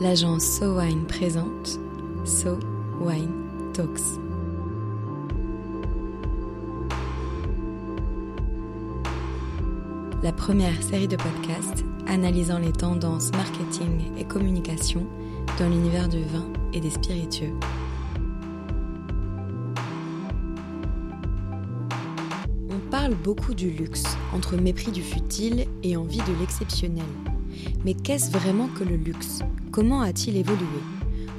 l'agence So Wine présente So Wine Talks. La première série de podcasts analysant les tendances marketing et communication dans l'univers du vin et des spiritueux. On parle beaucoup du luxe, entre mépris du futile et envie de l'exceptionnel. Mais qu'est-ce vraiment que le luxe? Comment a-t-il évolué?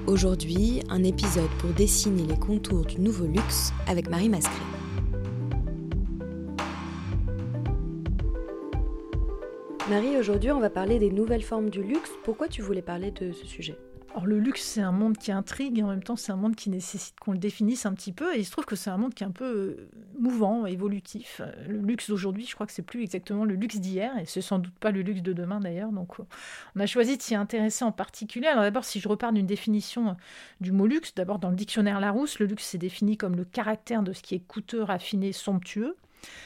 Aujourd'hui, un épisode pour dessiner les contours du nouveau luxe avec Marie Mascret. Marie, aujourd'hui, on va parler des nouvelles formes du luxe. Pourquoi tu voulais parler de ce sujet? Alors le luxe, c'est un monde qui intrigue et en même temps c'est un monde qui nécessite qu'on le définisse un petit peu. Et il se trouve que c'est un monde qui est un peu euh, mouvant, évolutif. Le luxe d'aujourd'hui, je crois que c'est plus exactement le luxe d'hier et c'est sans doute pas le luxe de demain d'ailleurs. Donc on a choisi de s'y intéresser en particulier. Alors d'abord, si je repars d'une définition euh, du mot luxe, d'abord dans le dictionnaire Larousse, le luxe c'est défini comme le caractère de ce qui est coûteux, raffiné, somptueux.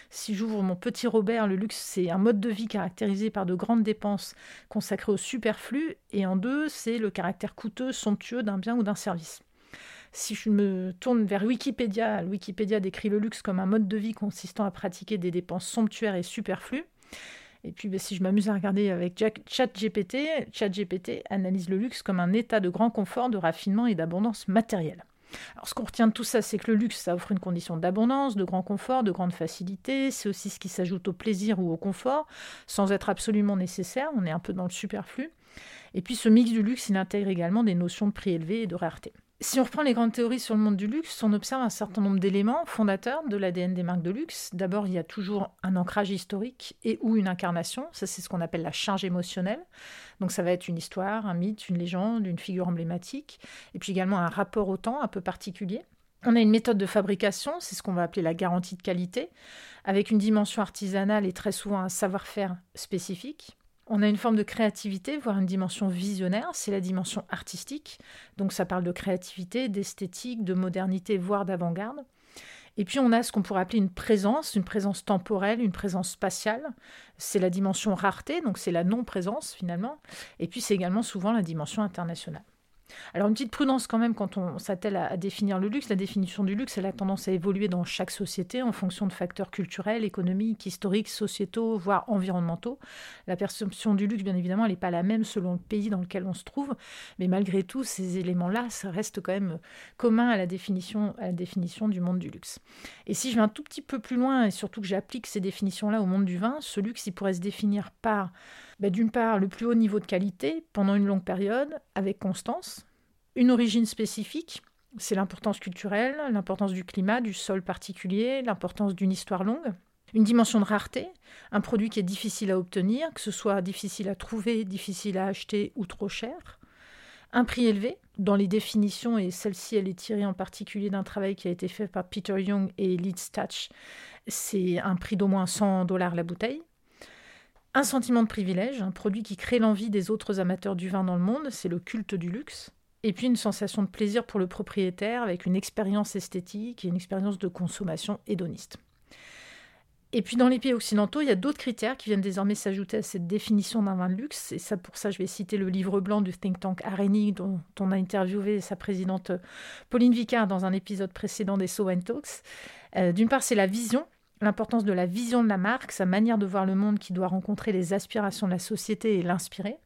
Si j'ouvre mon petit Robert, le luxe, c'est un mode de vie caractérisé par de grandes dépenses consacrées au superflu. Et en deux, c'est le caractère coûteux, somptueux d'un bien ou d'un service. Si je me tourne vers Wikipédia, Wikipédia décrit le luxe comme un mode de vie consistant à pratiquer des dépenses somptuaires et superflues. Et puis, ben, si je m'amuse à regarder avec ChatGPT, ChatGPT analyse le luxe comme un état de grand confort, de raffinement et d'abondance matérielle. Alors, ce qu'on retient de tout ça, c'est que le luxe, ça offre une condition d'abondance, de grand confort, de grande facilité. C'est aussi ce qui s'ajoute au plaisir ou au confort, sans être absolument nécessaire. On est un peu dans le superflu. Et puis, ce mix du luxe, il intègre également des notions de prix élevé et de rareté. Si on reprend les grandes théories sur le monde du luxe, on observe un certain nombre d'éléments fondateurs de l'ADN des marques de luxe. D'abord, il y a toujours un ancrage historique et ou une incarnation. Ça, c'est ce qu'on appelle la charge émotionnelle. Donc, ça va être une histoire, un mythe, une légende, une figure emblématique. Et puis également un rapport au temps un peu particulier. On a une méthode de fabrication, c'est ce qu'on va appeler la garantie de qualité, avec une dimension artisanale et très souvent un savoir-faire spécifique. On a une forme de créativité, voire une dimension visionnaire, c'est la dimension artistique. Donc ça parle de créativité, d'esthétique, de modernité, voire d'avant-garde. Et puis on a ce qu'on pourrait appeler une présence, une présence temporelle, une présence spatiale. C'est la dimension rareté, donc c'est la non-présence finalement. Et puis c'est également souvent la dimension internationale. Alors une petite prudence quand même quand on s'attelle à, définir le luxe. La définition du luxe, elle a tendance à évoluer dans chaque société en fonction de facteurs culturels, économiques, historiques, sociétaux, voire environnementaux. La perception du luxe, bien évidemment, elle n'est pas la même selon le pays dans lequel on se trouve, mais malgré tout, ces éléments-là, ça reste quand même commun à la définition, à la définition du monde du luxe. Et si je vais un tout petit peu plus loin, et surtout que j'applique ces définitions-là au monde du vin, ce luxe, il pourrait se définir par bah, d'une part, le plus haut niveau de qualité pendant une longue période, avec constance, une origine spécifique, c'est l'importance culturelle, l'importance du climat, du sol particulier, l'importance d'une histoire longue, une dimension de rareté, un produit qui est difficile à obtenir, que ce soit difficile à trouver, difficile à acheter ou trop cher, un prix élevé, dans les définitions, et celle-ci, elle est tirée en particulier d'un travail qui a été fait par Peter Young et Leeds c'est un prix d'au moins 100 dollars la bouteille. Un sentiment de privilège, un produit qui crée l'envie des autres amateurs du vin dans le monde, c'est le culte du luxe. Et puis une sensation de plaisir pour le propriétaire avec une expérience esthétique et une expérience de consommation hédoniste. Et puis dans les pays occidentaux, il y a d'autres critères qui viennent désormais s'ajouter à cette définition d'un vin de luxe. Et ça, pour ça, je vais citer le livre blanc du think tank Areni, dont on a interviewé sa présidente Pauline Vicard dans un épisode précédent des So Talks. Euh, d'une part, c'est la vision l'importance de la vision de la marque, sa manière de voir le monde qui doit rencontrer les aspirations de la société et l'inspirer.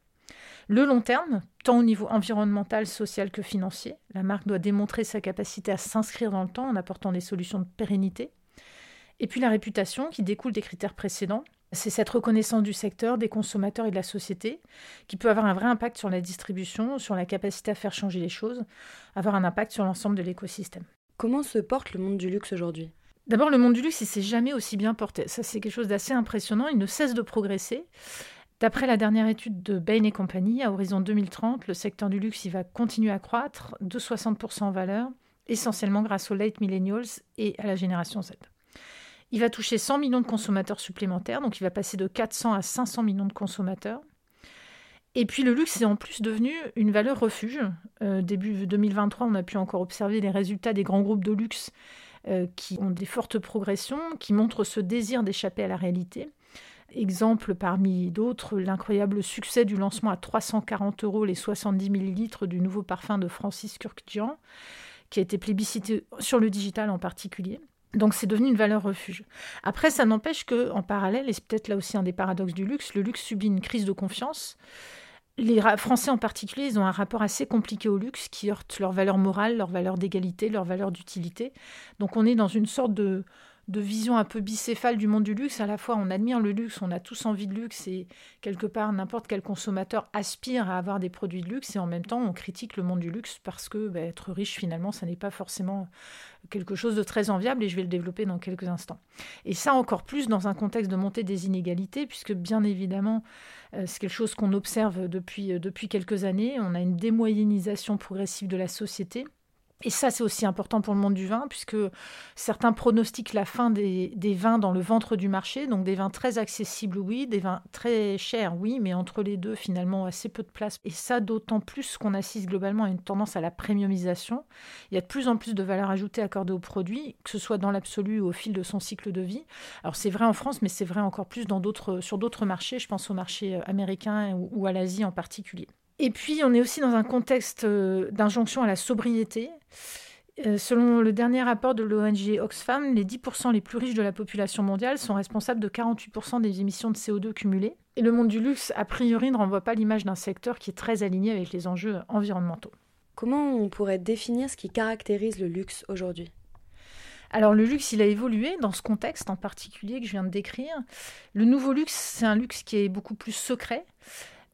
Le long terme, tant au niveau environnemental, social que financier, la marque doit démontrer sa capacité à s'inscrire dans le temps en apportant des solutions de pérennité. Et puis la réputation qui découle des critères précédents, c'est cette reconnaissance du secteur, des consommateurs et de la société qui peut avoir un vrai impact sur la distribution, sur la capacité à faire changer les choses, avoir un impact sur l'ensemble de l'écosystème. Comment se porte le monde du luxe aujourd'hui? D'abord, le monde du luxe, il s'est jamais aussi bien porté. Ça, c'est quelque chose d'assez impressionnant. Il ne cesse de progresser. D'après la dernière étude de Bain et compagnie, à horizon 2030, le secteur du luxe va continuer à croître de 60% en valeur, essentiellement grâce aux late millennials et à la génération Z. Il va toucher 100 millions de consommateurs supplémentaires, donc il va passer de 400 à 500 millions de consommateurs. Et puis le luxe est en plus devenu une valeur refuge. Euh, début 2023, on a pu encore observer les résultats des grands groupes de luxe euh, qui ont des fortes progressions, qui montrent ce désir d'échapper à la réalité. Exemple parmi d'autres, l'incroyable succès du lancement à 340 euros les 70 millilitres du nouveau parfum de Francis Kurkdjian, qui a été plébiscité sur le digital en particulier. Donc c'est devenu une valeur refuge. Après, ça n'empêche que, en parallèle, et c'est peut-être là aussi un des paradoxes du luxe, le luxe subit une crise de confiance. Les Français en particulier, ils ont un rapport assez compliqué au luxe qui heurte leur valeur morale, leur valeur d'égalité, leur valeur d'utilité. Donc on est dans une sorte de, de vision un peu bicéphale du monde du luxe. À la fois, on admire le luxe, on a tous envie de luxe et quelque part, n'importe quel consommateur aspire à avoir des produits de luxe et en même temps, on critique le monde du luxe parce que bah, être riche, finalement, ça n'est pas forcément quelque chose de très enviable et je vais le développer dans quelques instants. Et ça encore plus dans un contexte de montée des inégalités puisque bien évidemment, euh, c'est quelque chose qu'on observe depuis, euh, depuis quelques années. On a une démoyennisation progressive de la société et ça, c'est aussi important pour le monde du vin, puisque certains pronostiquent la fin des, vins dans le ventre du marché, donc des vins très accessibles, oui, des vins très chers, oui, mais entre les deux, finalement, assez peu de place. Et ça, d'autant plus qu'on assiste globalement à une tendance à la premiumisation. Il y a de plus en plus de valeur ajoutée accordée au produit, que ce soit dans l'absolu ou au fil de son cycle de vie. Alors c'est vrai en France, mais c'est vrai encore plus sur d'autres marchés, je pense au marché américain ou à l'Asie en particulier. Et puis, on est aussi dans un contexte euh, d'injonction à la sobriété. Euh, selon le dernier rapport de l'ONG Oxfam, les 10% les plus riches de la population mondiale sont responsables de 48% des émissions de CO2 cumulées. Et le monde du luxe, a priori, ne renvoie pas l'image d'un secteur qui est très aligné avec les enjeux environnementaux. Comment on pourrait définir ce qui caractérise le luxe aujourd'hui? Alors le luxe, il a évolué dans ce contexte en particulier que je viens de décrire. Le nouveau luxe, c'est un luxe qui est beaucoup plus secret.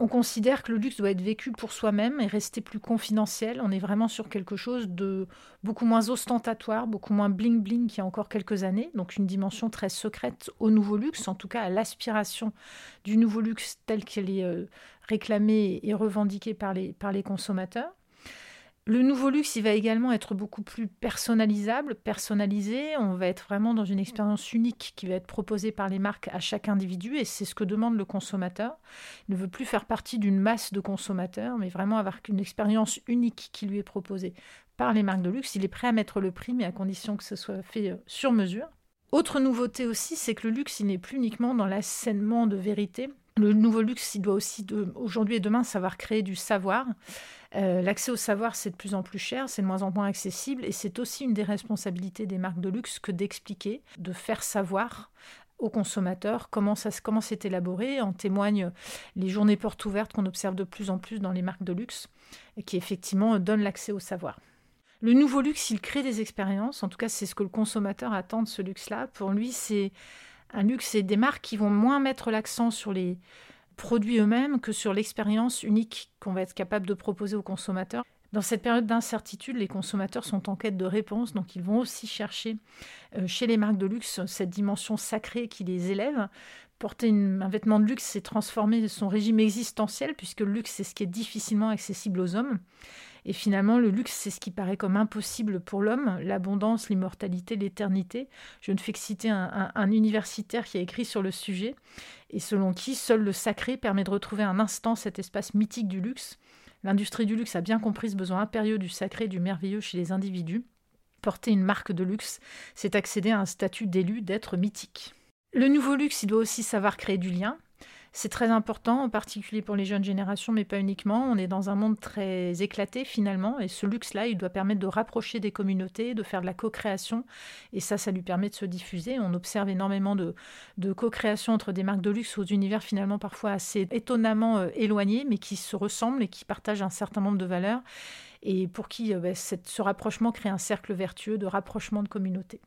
On considère que le luxe doit être vécu pour soi-même et rester plus confidentiel. On est vraiment sur quelque chose de beaucoup moins ostentatoire, beaucoup moins bling-bling qu'il y a encore quelques années. Donc une dimension très secrète au nouveau luxe, en tout cas à l'aspiration du nouveau luxe tel qu'elle est euh, réclamée et les, par les consommateurs. Le nouveau luxe, va également être beaucoup plus personnalisable, personnalisé. On va être vraiment dans une expérience unique qui va être proposée par les marques à chaque individu et c'est ce que demande le consommateur. Il ne veut plus faire partie d'une masse de consommateurs, mais vraiment avoir une expérience unique qui lui est proposée par les marques de luxe. Il est prêt à mettre le prix, mais à condition que ce soit fait euh, sur mesure. Autre nouveauté aussi, c'est que le luxe, il n'est plus uniquement dans l'assainnement de vérité. Le nouveau luxe, il doit aussi, aujourd'hui et demain, savoir créer du savoir. Euh, l'accès au savoir, c'est de plus en plus cher, c'est de moins en moins accessible, et c'est aussi une des responsabilités des marques de luxe que d'expliquer, de faire savoir aux consommateurs comment ça comment c'est élaboré. En témoignent les journées portes ouvertes qu'on observe de plus en plus dans les marques de luxe, et qui effectivement donnent l'accès au savoir. Le nouveau luxe, il crée des expériences. En tout cas, c'est ce que le consommateur attend de ce luxe-là. Pour lui, c'est un luxe et des marques qui vont moins mettre l'accent sur les produits eux-mêmes que sur l'expérience unique qu'on va être capable de proposer aux consommateurs. Dans cette période d'incertitude, les consommateurs sont en quête de réponses, donc ils vont aussi chercher euh, chez les marques de luxe cette dimension sacrée qui les élève. Porter un vêtement de luxe, c'est transformer son régime existentiel, puisque le luxe, c'est ce qui est difficilement accessible aux hommes. Et finalement, le luxe, c'est ce qui paraît comme impossible pour l'homme, l'abondance, l'immortalité, l'éternité. Je ne fais que citer un, universitaire qui a écrit sur le sujet, et selon qui seul le sacré permet de retrouver un instant cet espace mythique du luxe. L'industrie du luxe a bien compris ce besoin impérieux du sacré, du merveilleux chez les individus. Porter une marque de luxe, c'est accéder à un statut d'élu, d'être mythique. Le nouveau luxe, il doit aussi savoir créer du lien, c'est très important, en particulier pour les jeunes générations, mais pas uniquement. On est dans un monde très éclaté finalement, et ce luxe-là, il doit permettre de rapprocher des communautés, de faire de la co-création, et ça, ça lui permet de se diffuser. On observe énormément de, co-création entre des marques de luxe aux univers finalement parfois assez étonnamment euh, éloignés, mais qui se ressemblent et qui partagent un certain nombre de valeurs, et pour qui euh, bah, ce rapprochement crée un cercle vertueux de rapprochement de communautés.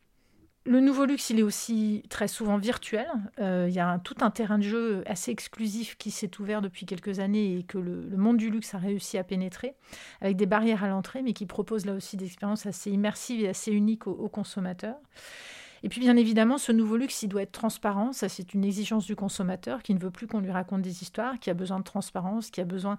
Le nouveau luxe, il est aussi très souvent virtuel. Euh, il y a tout un terrain de jeu assez exclusif qui s'est ouvert depuis quelques années et que le, monde du luxe a réussi à pénétrer, avec des barrières à l'entrée, mais qui propose là aussi des expériences assez immersives et assez uniques aux, consommateurs. Et puis bien évidemment, ce nouveau luxe, il doit être transparent. Ça, c'est une exigence du consommateur qui ne veut plus qu'on lui raconte des histoires, qui a besoin de transparence, qui a besoin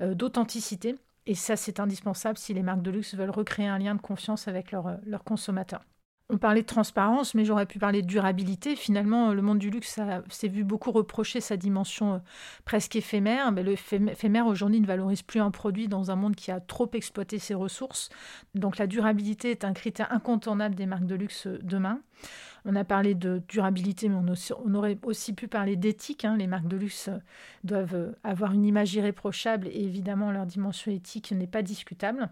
euh, d'authenticité. Et ça, c'est indispensable si les marques de luxe veulent recréer un lien de confiance avec leurs consommateurs. On parlait de transparence, mais j'aurais pu parler de durabilité. Finalement, le monde du luxe s'est vu beaucoup reprocher sa dimension euh, presque éphémère. Mais le éphémère aujourd'hui ne valorise plus un produit dans un monde qui a trop exploité ses ressources. Donc la durabilité est un critère incontournable des marques de luxe euh, demain. On a parlé de durabilité, mais on, aurait aussi pu parler d'éthique. Hein. Les marques de luxe euh, doivent avoir une image irréprochable et évidemment leur dimension éthique n'est pas discutable.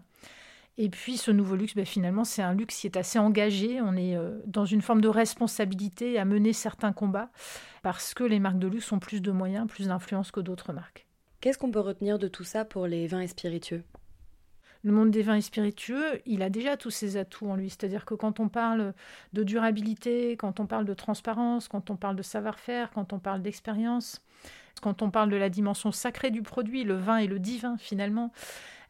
Et puis ce nouveau luxe, ben, finalement, c'est un luxe qui est assez engagé. On est euh, dans une forme de responsabilité à mener certains combats parce que les marques de luxe ont plus de moyens, plus d'influence que d'autres marques. Qu'est-ce qu'on peut retenir de tout ça pour les vins et spiritueux? Le monde des vins et spiritueux, il a déjà tous ses atouts en lui. C'est-à-dire que quand on parle de durabilité, quand on parle de transparence, quand on parle de savoir-faire, quand on parle d'expérience, quand on parle de la dimension sacrée du produit, le vin et le divin finalement,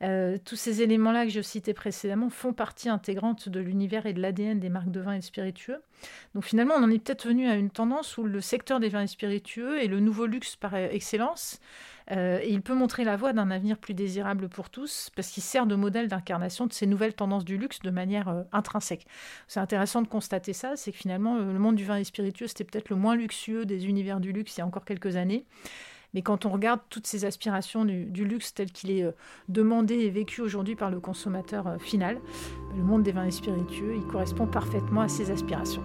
euh, tous ces éléments-là que je citais précédemment font partie intégrante de l'univers et de l'ADN des marques de vins et spiritueux. Donc finalement, on en est peut-être venu à une tendance où le secteur des vins et spiritueux est le nouveau luxe par excellence. Euh, et il peut montrer la voie d'un avenir plus désirable pour tous, parce qu'il sert de modèle d'incarnation de ces nouvelles tendances du luxe de manière euh, intrinsèque. C'est intéressant de constater ça, c'est que finalement, le monde du vin et spiritueux, c'était peut-être le moins luxueux des univers du luxe il y a encore quelques années. Mais quand on regarde toutes ces aspirations du, luxe tel qu'il est euh, demandé et vécu aujourd'hui par le consommateur euh, final, le monde des vins et spiritueux, il correspond parfaitement à ces aspirations.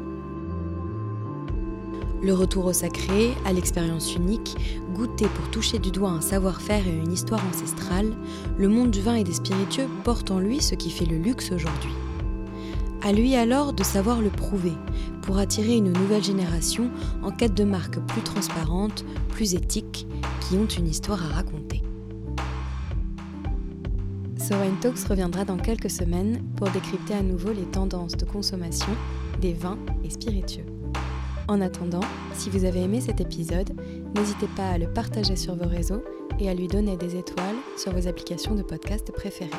Le retour au sacré, à l'expérience unique, goûter pour toucher du doigt un savoir-faire et une histoire ancestrale, le monde du vin et des spiritueux porte en lui ce qui fait le luxe aujourd'hui. À lui alors de savoir le prouver pour attirer une nouvelle génération en quête de marques plus transparentes, plus éthiques, qui ont une histoire à raconter. So Talks reviendra dans quelques semaines pour décrypter à nouveau les tendances de consommation des vins et spiritueux. En attendant, si vous avez aimé cet épisode, n'hésitez pas à le partager sur vos réseaux et à lui donner des étoiles sur vos applications de podcast préférées.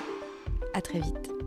À très vite.